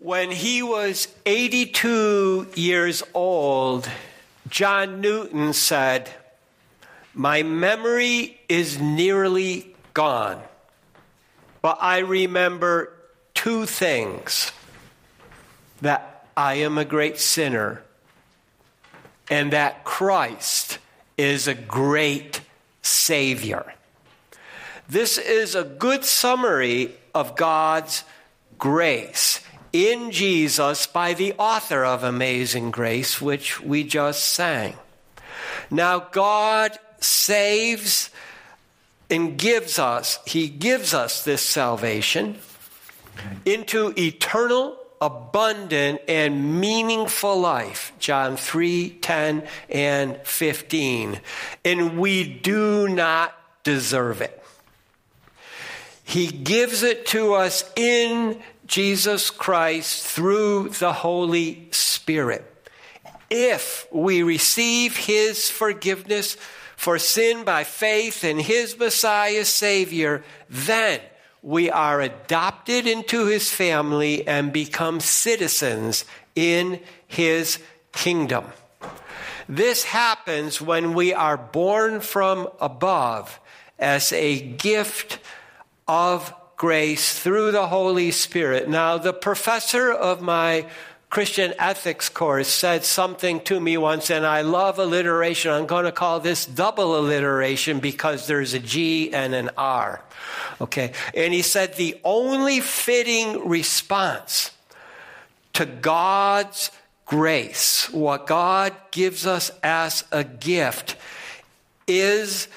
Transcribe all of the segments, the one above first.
When he was 82 years old, John Newton said, My memory is nearly gone, but I remember two things that I am a great sinner and that Christ is a great Savior. This is a good summary of God's grace in Jesus by the author of Amazing Grace, which we just sang. Now, God saves and gives us, He gives us this salvation into eternal, abundant, and meaningful life. John 3 10 and 15. And we do not deserve it. He gives it to us in Jesus Christ through the Holy Spirit. If we receive His forgiveness for sin by faith in His Messiah Savior, then we are adopted into His family and become citizens in His kingdom. This happens when we are born from above as a gift of grace through the Holy Spirit. Now, the professor of my Christian ethics course said something to me once, and I love alliteration. I'm going to call this double alliteration because there's a G and an R. Okay. And he said the only fitting response to God's grace, what God gives us as a gift, is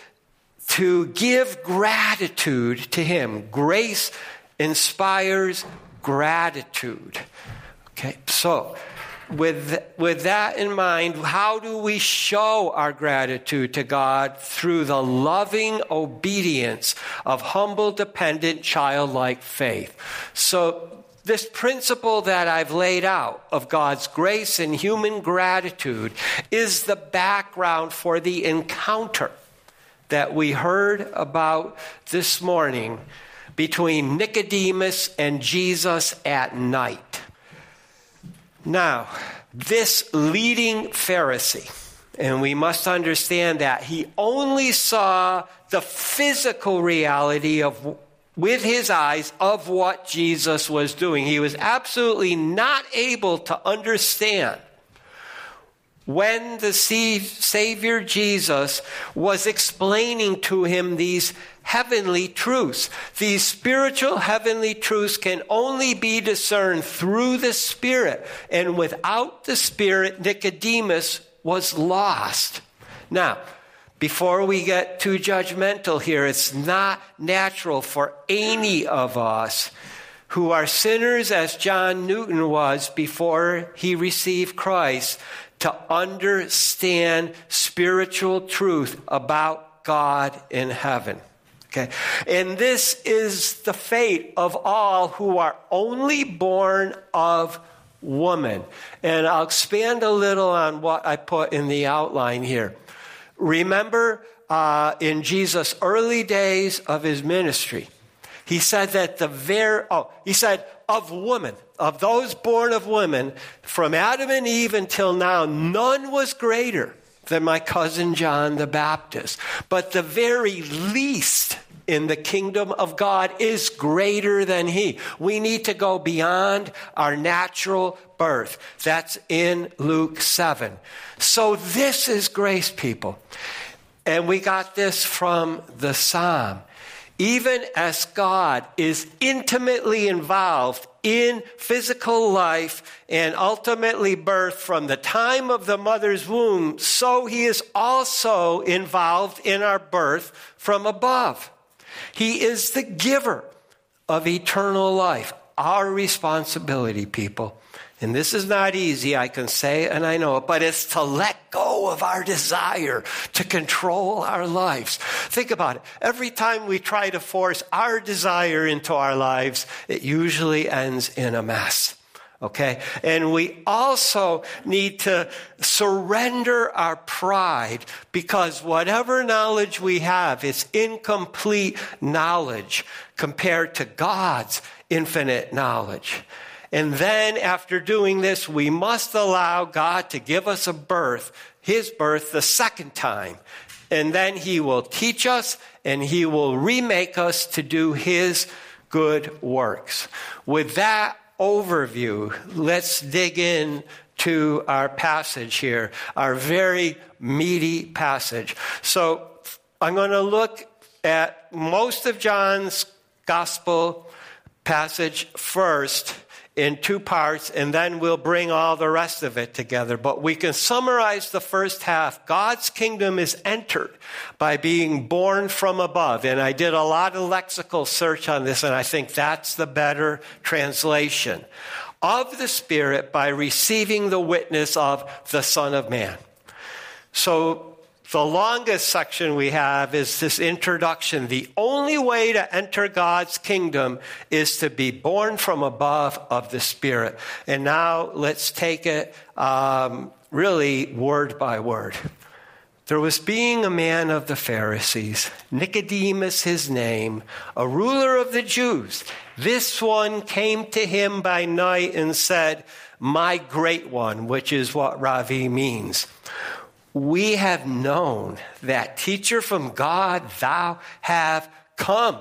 to give gratitude to Him. Grace inspires gratitude. Okay, so with, with that in mind, how do we show our gratitude to God? Through the loving obedience of humble, dependent, childlike faith. So, this principle that I've laid out of God's grace and human gratitude is the background for the encounter that we heard about this morning between Nicodemus and Jesus at night. Now, this leading Pharisee, and we must understand that he only saw the physical reality of with his eyes of what Jesus was doing. He was absolutely not able to understand when the Savior Jesus was explaining to him these heavenly truths. These spiritual heavenly truths can only be discerned through the Spirit. And without the Spirit, Nicodemus was lost. Now, before we get too judgmental here, it's not natural for any of us who are sinners as John Newton was before he received Christ to understand spiritual truth about God in heaven. Okay. And this is the fate of all who are only born of woman. And I'll expand a little on what I put in the outline here. Remember uh, in Jesus' early days of his ministry, he said that the very, oh, he said, of woman, of those born of women, from Adam and Eve until now, none was greater than my cousin John the Baptist. But the very least in the kingdom of God is greater than he. We need to go beyond our natural birth. That's in Luke 7. So this is grace, people. And we got this from the Psalm even as God is intimately involved in physical life and ultimately birth from the time of the mother's womb, so he is also involved in our birth from above. He is the giver of eternal life. Our responsibility, people, and this is not easy, I can say, and I know it, but it's to let go of our desire to control our lives. Think about it. Every time we try to force our desire into our lives, it usually ends in a mess. Okay? And we also need to surrender our pride because whatever knowledge we have is incomplete knowledge compared to God's infinite knowledge. And then after doing this, we must allow God to give us a birth, his birth, the second time. And then he will teach us and he will remake us to do his good works. With that overview, let's dig in to our passage here, our very meaty passage. So I'm going to look at most of John's gospel passage first in two parts, and then we'll bring all the rest of it together. But we can summarize the first half. God's kingdom is entered by being born from above. And I did a lot of lexical search on this, and I think that's the better translation. Of the Spirit by receiving the witness of the Son of Man. So the longest section we have is this introduction. The only way to enter God's kingdom is to be born from above of the Spirit. And now let's take it um, really word by word. There was being a man of the Pharisees, Nicodemus his name, a ruler of the Jews. This one came to him by night and said, My great one, which is what Rabbi means we have known that teacher from God thou have come.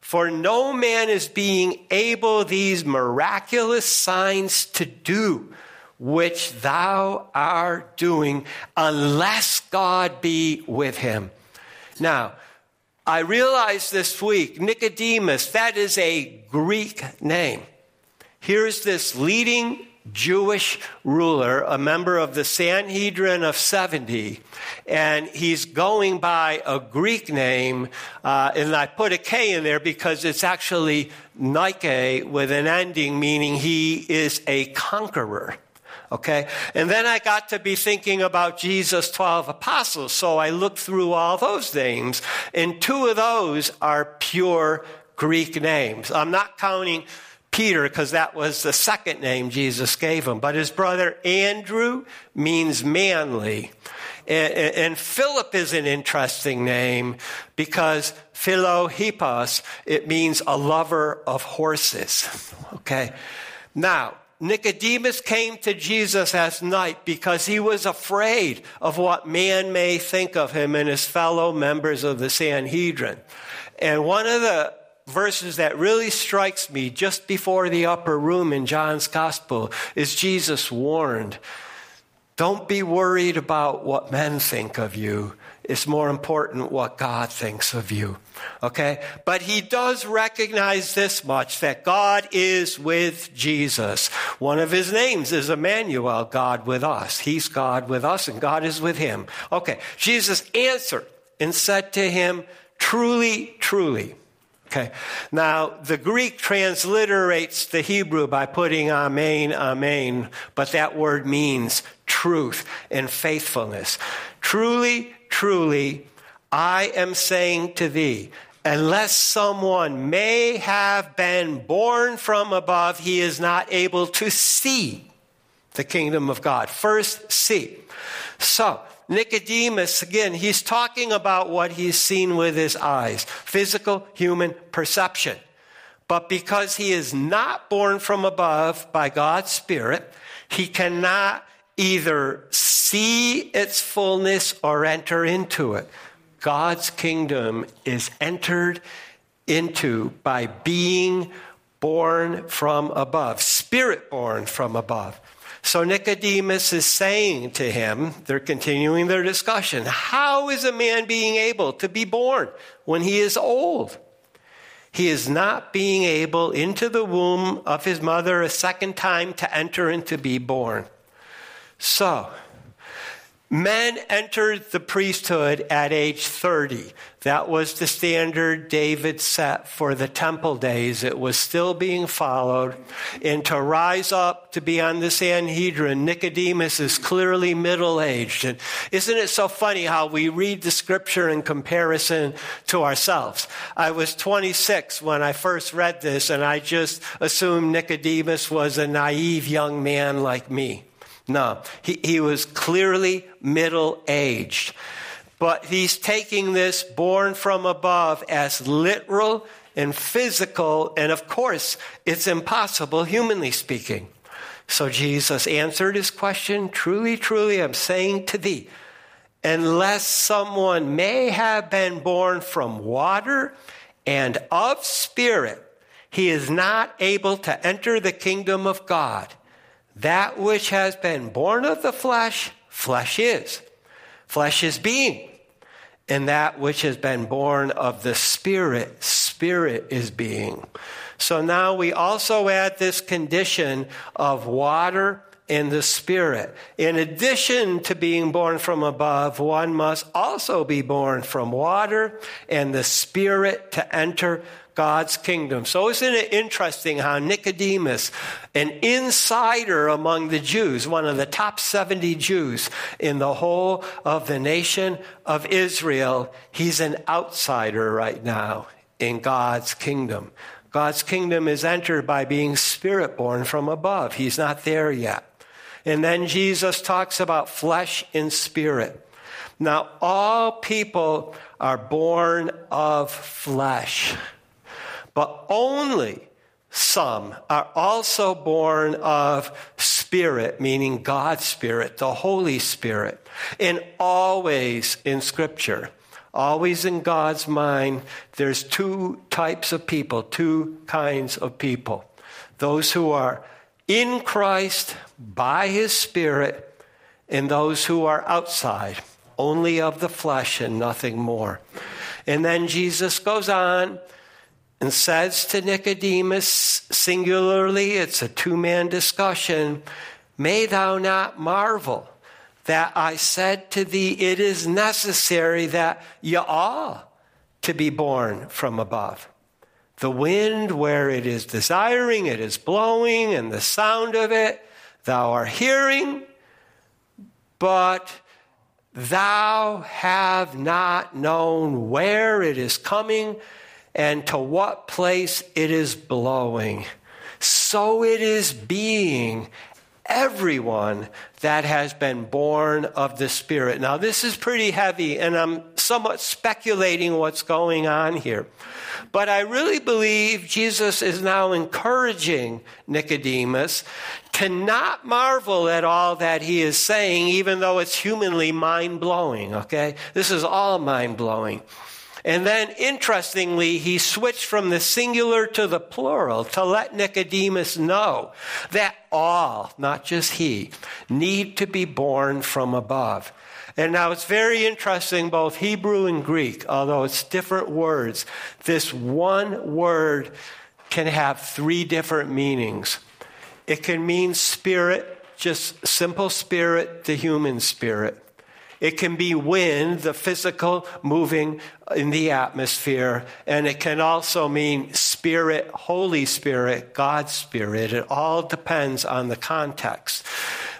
For no man is being able these miraculous signs to do, which thou art doing, unless God be with him. Now, I realized this week, Nicodemus, that is a Greek name. Here's this leading Jewish ruler, a member of the Sanhedrin of 70, and he's going by a Greek name, uh, and I put a K in there because it's actually Nike with an ending, meaning he is a conqueror. Okay? And then I got to be thinking about Jesus' 12 apostles, so I looked through all those names, and two of those are pure Greek names. I'm not counting Peter because that was the second name Jesus gave him. But his brother Andrew means manly. And, and Philip is an interesting name because Philohippos, it means a lover of horses. Okay. Now, Nicodemus came to Jesus at night because he was afraid of what man may think of him and his fellow members of the Sanhedrin. And one of the verses that really strikes me just before the upper room in John's gospel is Jesus warned, don't be worried about what men think of you. It's more important what God thinks of you. Okay? But he does recognize this much that God is with Jesus. One of his names is Emmanuel, God with us. He's God with us and God is with him. Okay. Jesus answered and said to him, Truly, truly. Okay. Now, the Greek transliterates the Hebrew by putting amen, amen, but that word means truth and faithfulness. Truly, truly, I am saying to thee, unless someone may have been born from above, he is not able to see the kingdom of God. First, see. So, Nicodemus, again, he's talking about what he's seen with his eyes physical human perception. But because he is not born from above by God's Spirit, he cannot either see its fullness or enter into it. God's kingdom is entered into by being born from above, spirit born from above. So Nicodemus is saying to him, they're continuing their discussion, how is a man being able to be born when he is old? He is not being able into the womb of his mother a second time to enter and to be born. So, Men entered the priesthood at age 30. That was the standard David set for the temple days. It was still being followed. And to rise up to be on the Sanhedrin, Nicodemus is clearly middle aged. And isn't it so funny how we read the scripture in comparison to ourselves? I was 26 when I first read this, and I just assumed Nicodemus was a naive young man like me. No, he, he was clearly middle aged. But he's taking this born from above as literal and physical, and of course, it's impossible humanly speaking. So Jesus answered his question Truly, truly, I'm saying to thee, unless someone may have been born from water and of spirit, he is not able to enter the kingdom of God. That which has been born of the flesh, flesh is. Flesh is being. And that which has been born of the Spirit, Spirit is being. So now we also add this condition of water and the Spirit. In addition to being born from above, one must also be born from water and the Spirit to enter God's kingdom. So isn't it interesting how Nicodemus, an insider among the Jews, one of the top 70 Jews in the whole of the nation of Israel, he's an outsider right now in God's kingdom. God's kingdom is entered by being spirit born from above. He's not there yet. And then Jesus talks about flesh and spirit. Now, all people are born of flesh but only some are also born of spirit, meaning God's spirit, the Holy Spirit. And always in Scripture, always in God's mind, there's two types of people, two kinds of people. Those who are in Christ by His Spirit, and those who are outside, only of the flesh and nothing more. And then Jesus goes on and says to Nicodemus, singularly, it's a two man discussion, May thou not marvel that I said to thee, It is necessary that ye all to be born from above. The wind, where it is desiring, it is blowing, and the sound of it thou art hearing, but thou have not known where it is coming and to what place it is blowing. So it is being everyone that has been born of the Spirit. Now, this is pretty heavy, and I'm somewhat speculating what's going on here. But I really believe Jesus is now encouraging Nicodemus to not marvel at all that he is saying, even though it's humanly mind blowing, okay? This is all mind blowing. And then, interestingly, he switched from the singular to the plural to let Nicodemus know that all, not just he, need to be born from above. And now it's very interesting, both Hebrew and Greek, although it's different words. This one word can have three different meanings. It can mean spirit, just simple spirit, the human spirit. It can be wind, the physical moving in the atmosphere, and it can also mean spirit, Holy Spirit, God's Spirit. It all depends on the context.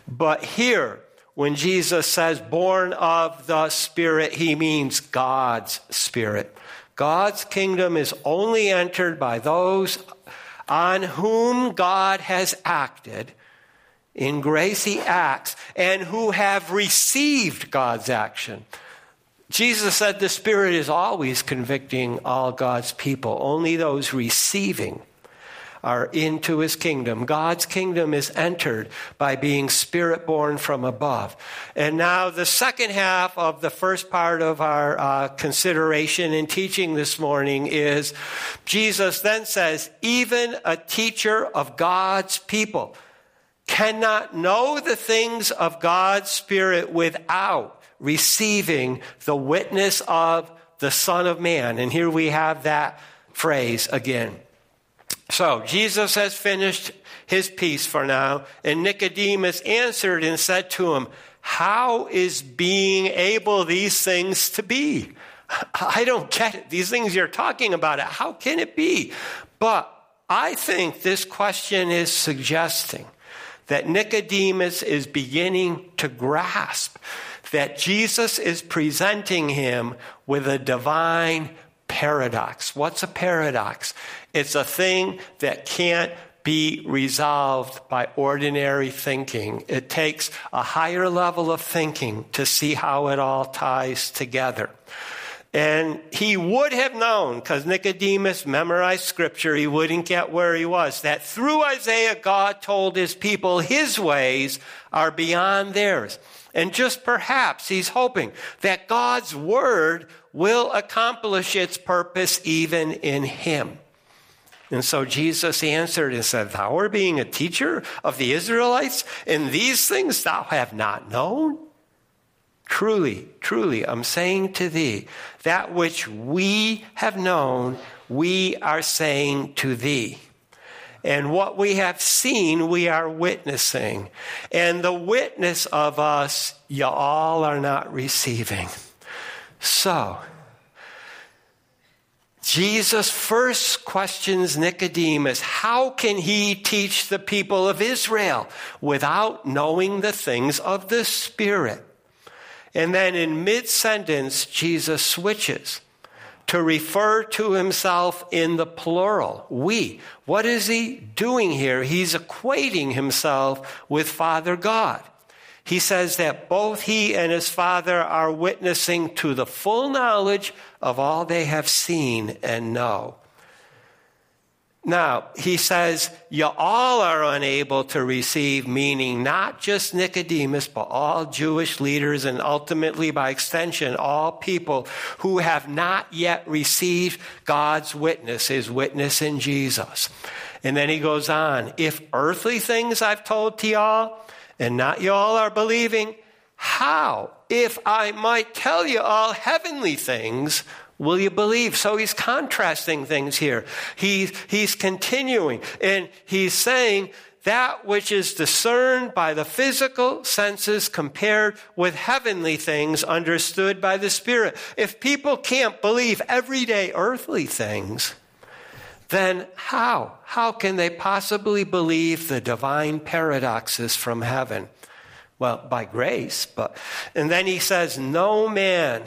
But here, when Jesus says born of the Spirit, he means God's Spirit. God's kingdom is only entered by those on whom God has acted in grace he acts, and who have received God's action. Jesus said the Spirit is always convicting all God's people. Only those receiving are into his kingdom. God's kingdom is entered by being spirit born from above. And now, the second half of the first part of our uh, consideration and teaching this morning is Jesus then says, even a teacher of God's people cannot know the things of God's Spirit without receiving the witness of the Son of Man. And here we have that phrase again. So Jesus has finished his piece for now, and Nicodemus answered and said to him, How is being able these things to be? I don't get it. These things you're talking about, it. how can it be? But I think this question is suggesting that Nicodemus is beginning to grasp that Jesus is presenting him with a divine paradox. What's a paradox? It's a thing that can't be resolved by ordinary thinking. It takes a higher level of thinking to see how it all ties together. And he would have known, because Nicodemus memorized scripture, he wouldn't get where he was, that through Isaiah, God told his people his ways are beyond theirs. And just perhaps he's hoping that God's word will accomplish its purpose even in him. And so Jesus answered and said, Thou art being a teacher of the Israelites, and these things thou have not known? Truly, truly, I'm saying to thee, that which we have known, we are saying to thee. And what we have seen, we are witnessing. And the witness of us, you all are not receiving. So, Jesus first questions Nicodemus how can he teach the people of Israel without knowing the things of the Spirit? And then in mid sentence, Jesus switches to refer to himself in the plural, we. What is he doing here? He's equating himself with Father God. He says that both he and his Father are witnessing to the full knowledge of all they have seen and know. Now, he says, you all are unable to receive, meaning not just Nicodemus, but all Jewish leaders and ultimately, by extension, all people who have not yet received God's witness, his witness in Jesus. And then he goes on, if earthly things I've told to y'all, and not y'all are believing, how, if I might tell you all heavenly things, Will you believe? So he's contrasting things here. He, he's continuing and he's saying that which is discerned by the physical senses compared with heavenly things understood by the Spirit. If people can't believe everyday earthly things, then how? How can they possibly believe the divine paradoxes from heaven? Well, by grace, but, and then he says, no man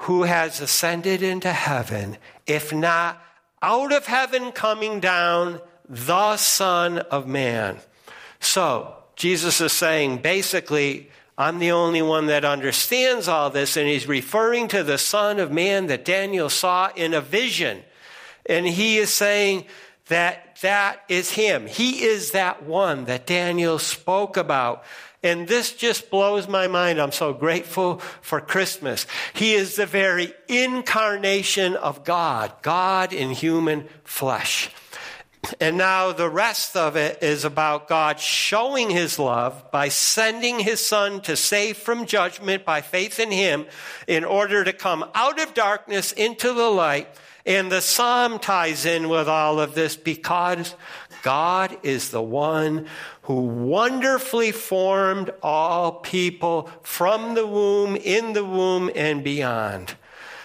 who has ascended into heaven, if not out of heaven coming down, the Son of Man. So, Jesus is saying basically, I'm the only one that understands all this, and he's referring to the Son of Man that Daniel saw in a vision. And he is saying that that is him. He is that one that Daniel spoke about. And this just blows my mind. I'm so grateful for Christmas. He is the very incarnation of God, God in human flesh. And now the rest of it is about God showing his love by sending his son to save from judgment by faith in him in order to come out of darkness into the light. And the psalm ties in with all of this because God is the one who wonderfully formed all people from the womb, in the womb, and beyond.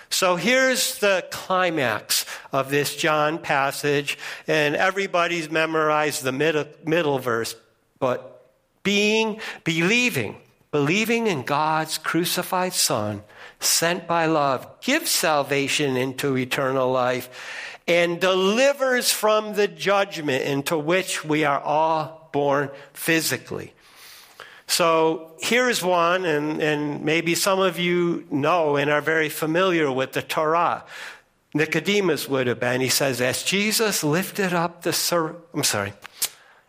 So here's the climax of this John passage, and everybody's memorized the middle, middle verse, but being, believing, believing in God's crucified Son, sent by love, gives salvation into eternal life and delivers from the judgment into which we are all born physically. So here's one, and, and maybe some of you know and are very familiar with the Torah. Nicodemus would have been. He says, as Jesus lifted up the, ser- I'm sorry,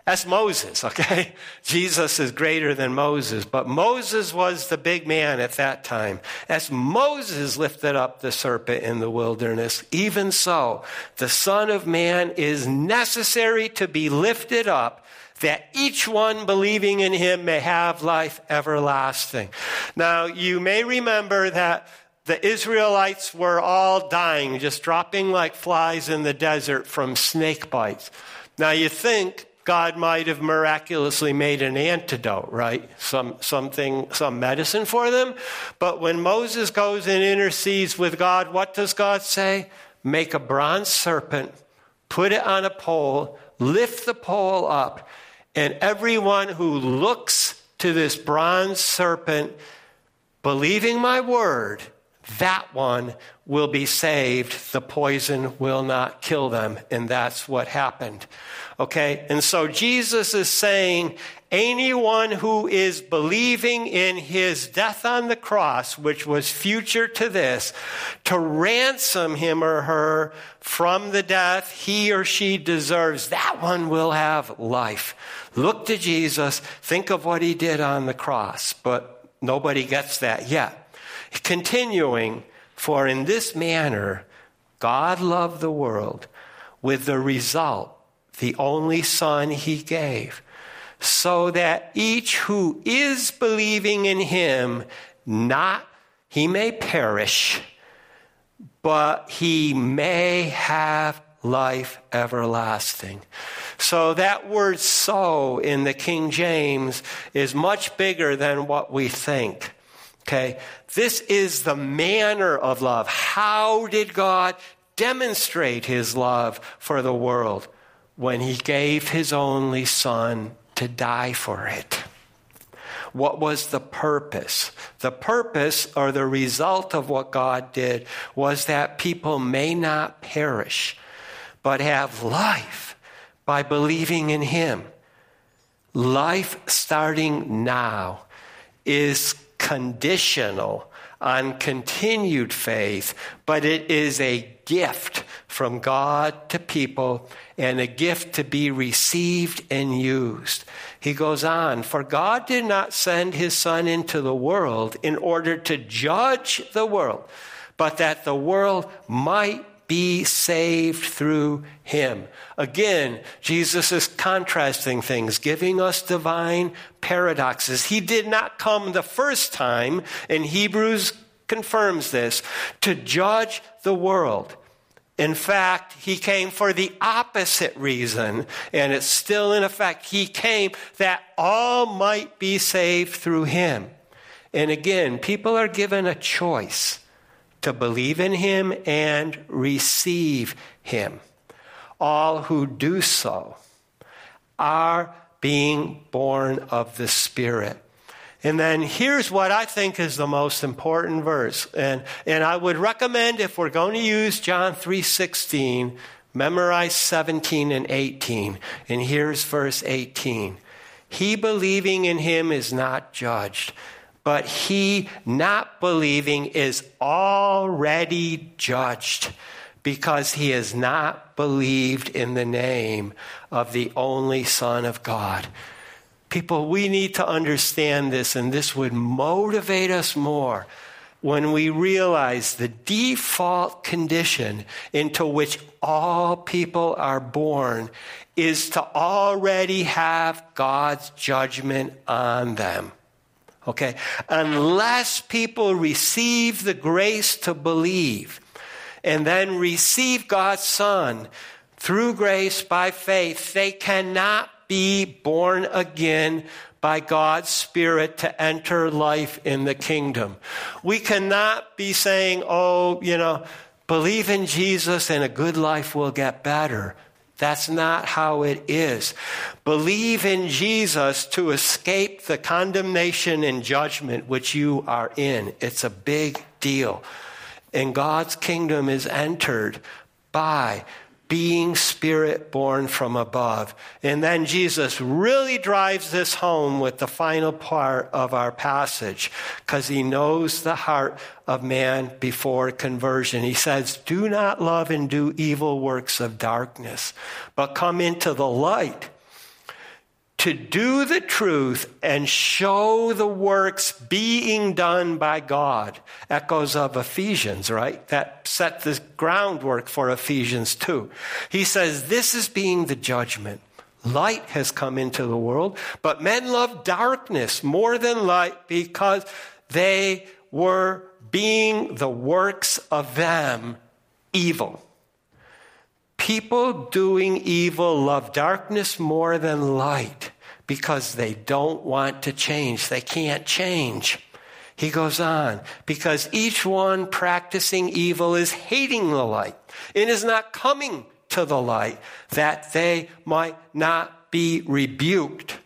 that's Moses, okay? Jesus is greater than Moses, but Moses was the big man at that time. As Moses lifted up the serpent in the wilderness, even so, the Son of Man is necessary to be lifted up that each one believing in him may have life everlasting. Now, you may remember that the Israelites were all dying, just dropping like flies in the desert from snake bites. Now, you think God might have miraculously made an antidote, right? Some, something, some medicine for them. But when Moses goes and intercedes with God, what does God say? Make a bronze serpent, put it on a pole, lift the pole up, and everyone who looks to this bronze serpent, believing my word, that one will be saved. The poison will not kill them. And that's what happened. Okay? And so Jesus is saying, anyone who is believing in his death on the cross, which was future to this, to ransom him or her from the death he or she deserves, that one will have life. Look to Jesus, think of what he did on the cross, but nobody gets that yet. Continuing, for in this manner, God loved the world with the result, the only Son he gave, so that each who is believing in him, not he may perish, but he may have life everlasting. So that word so in the King James is much bigger than what we think. Okay. This is the manner of love. How did God demonstrate his love for the world when he gave his only son to die for it? What was the purpose? The purpose or the result of what God did was that people may not perish, but have life by believing in him. Life starting now is conditional on continued faith, but it is a gift from God to people and a gift to be received and used. He goes on, for God did not send his Son into the world in order to judge the world, but that the world might be saved through him. Again, Jesus is contrasting things, giving us divine paradoxes. He did not come the first time, and Hebrews confirms this, to judge the world. In fact, he came for the opposite reason, and it's still in effect. He came that all might be saved through him. And again, people are given a choice to believe in him and receive him. All who do so are being born of the Spirit. And then here's what I think is the most important verse. And, and I would recommend if we're going to use John 3.16, memorize 17 and 18. And here's verse 18. He believing in him is not judged but he not believing is already judged because he has not believed in the name of the only Son of God. People, we need to understand this, and this would motivate us more when we realize the default condition into which all people are born is to already have God's judgment on them. Okay? Unless people receive the grace to believe and then receive God's Son through grace by faith, they cannot be born again by God's Spirit to enter life in the kingdom. We cannot be saying, oh, you know, believe in Jesus and a good life will get better. That's not how it is. Believe in Jesus to escape the condemnation and judgment which you are in. It's a big deal. And God's kingdom is entered by being spirit born from above. And then Jesus really drives this home with the final part of our passage because he knows the heart of man before conversion. He says, Do not love and do evil works of darkness, but come into the light to do the truth and show the works being done by God. Echoes of Ephesians, right? That set the groundwork for Ephesians 2. He says, This is being the judgment. Light has come into the world, but men love darkness more than light because they were being the works of them evil. People doing evil love darkness more than light because they don't want to change. They can't change. He goes on, because each one practicing evil is hating the light and is not coming to the light that they might not be rebuked.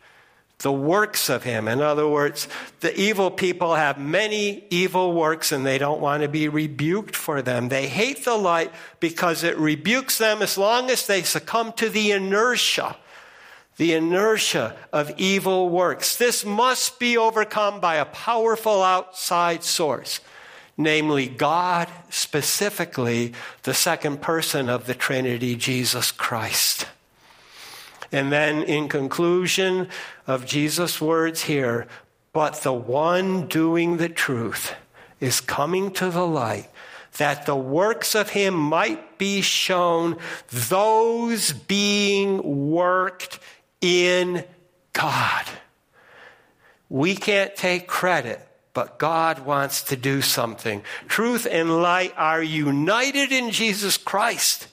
The works of him. In other words, the evil people have many evil works and they don't want to be rebuked for them. They hate the light because it rebukes them as long as they succumb to the inertia the inertia of evil works. This must be overcome by a powerful outside source, namely God, specifically the second person of the Trinity, Jesus Christ. And then, in conclusion of Jesus' words here, but the one doing the truth is coming to the light that the works of him might be shown, those being worked in God. We can't take credit, but God wants to do something. Truth and light are united in Jesus Christ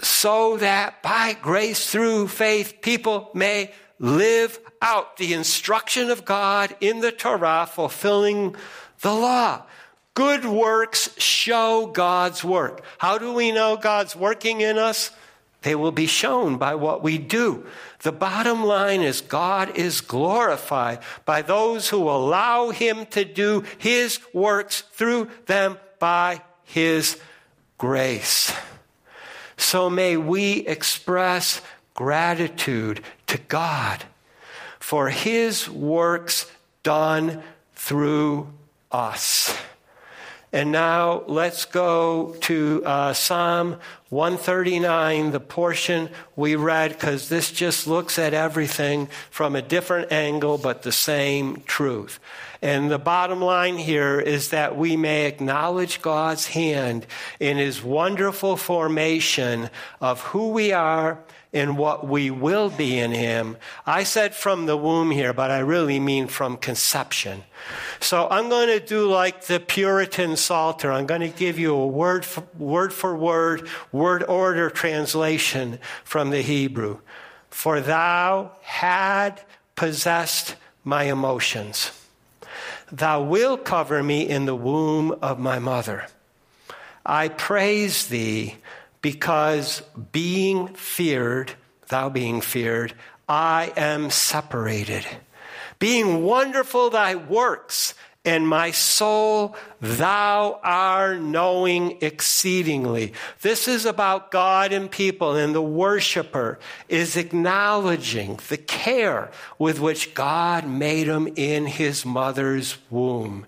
so that by grace through faith people may live out the instruction of God in the Torah, fulfilling the law. Good works show God's work. How do we know God's working in us? They will be shown by what we do. The bottom line is God is glorified by those who allow Him to do His works through them by His grace. So may we express gratitude to God for His works done through us. And now let's go to uh, Psalm 139, the portion we read, because this just looks at everything from a different angle, but the same truth. And the bottom line here is that we may acknowledge God's hand in his wonderful formation of who we are and what we will be in Him. I said from the womb here, but I really mean from conception. So I'm going to do like the Puritan Psalter. I'm going to give you a word for, word for word, word order translation from the Hebrew. For thou had possessed my emotions. Thou wilt cover me in the womb of my mother. I praise thee because being feared, thou being feared, I am separated. Being wonderful thy works, and my soul thou art knowing exceedingly. This is about God and people, and the worshiper is acknowledging the care with which God made him in his mother's womb.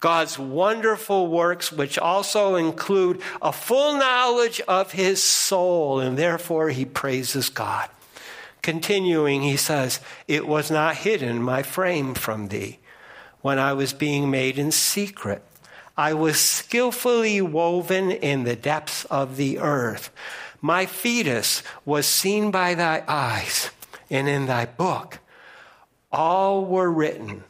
God's wonderful works, which also include a full knowledge of his soul, and therefore he praises God. Continuing, he says, It was not hidden, my frame, from thee, when I was being made in secret. I was skillfully woven in the depths of the earth. My fetus was seen by thy eyes, and in thy book all were written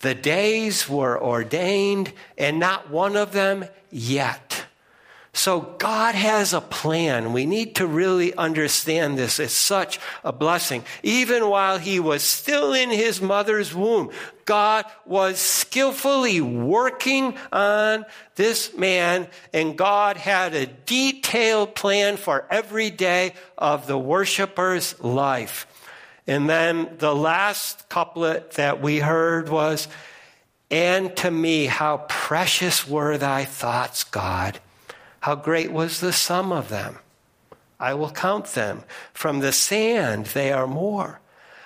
the days were ordained, and not one of them yet. So God has a plan. We need to really understand this. It's such a blessing. Even while he was still in his mother's womb, God was skillfully working on this man, and God had a detailed plan for every day of the worshiper's life. And then the last couplet that we heard was, And to me, how precious were thy thoughts, God. How great was the sum of them. I will count them. From the sand they are more.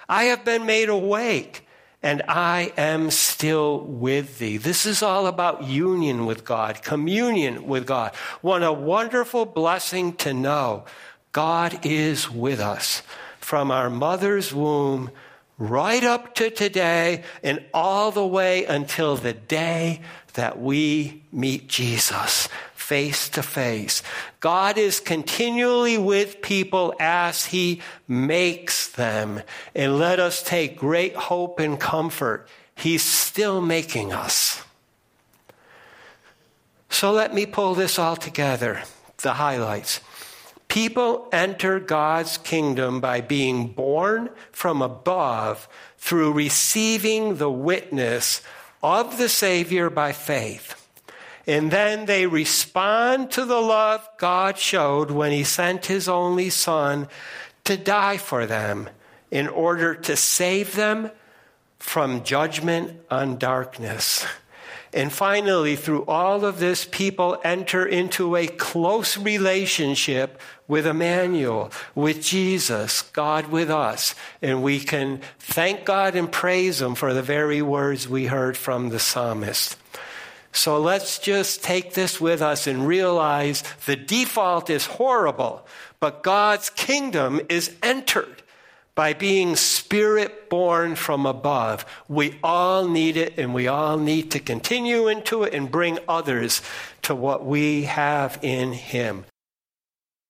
I have been made awake and I am still with thee. This is all about union with God, communion with God. What a wonderful blessing to know God is with us from our mother's womb right up to today and all the way until the day that we meet Jesus face to face. God is continually with people as He makes them. And let us take great hope and comfort. He's still making us. So let me pull this all together the highlights. People enter God's kingdom by being born from above through receiving the witness of the Savior by faith. And then they respond to the love God showed when He sent His only Son to die for them in order to save them from judgment on darkness. And finally, through all of this, people enter into a close relationship with Emmanuel, with Jesus, God with us. And we can thank God and praise Him for the very words we heard from the psalmist. So let's just take this with us and realize the default is horrible, but God's kingdom is entered by being spirit born from above. We all need it and we all need to continue into it and bring others to what we have in Him.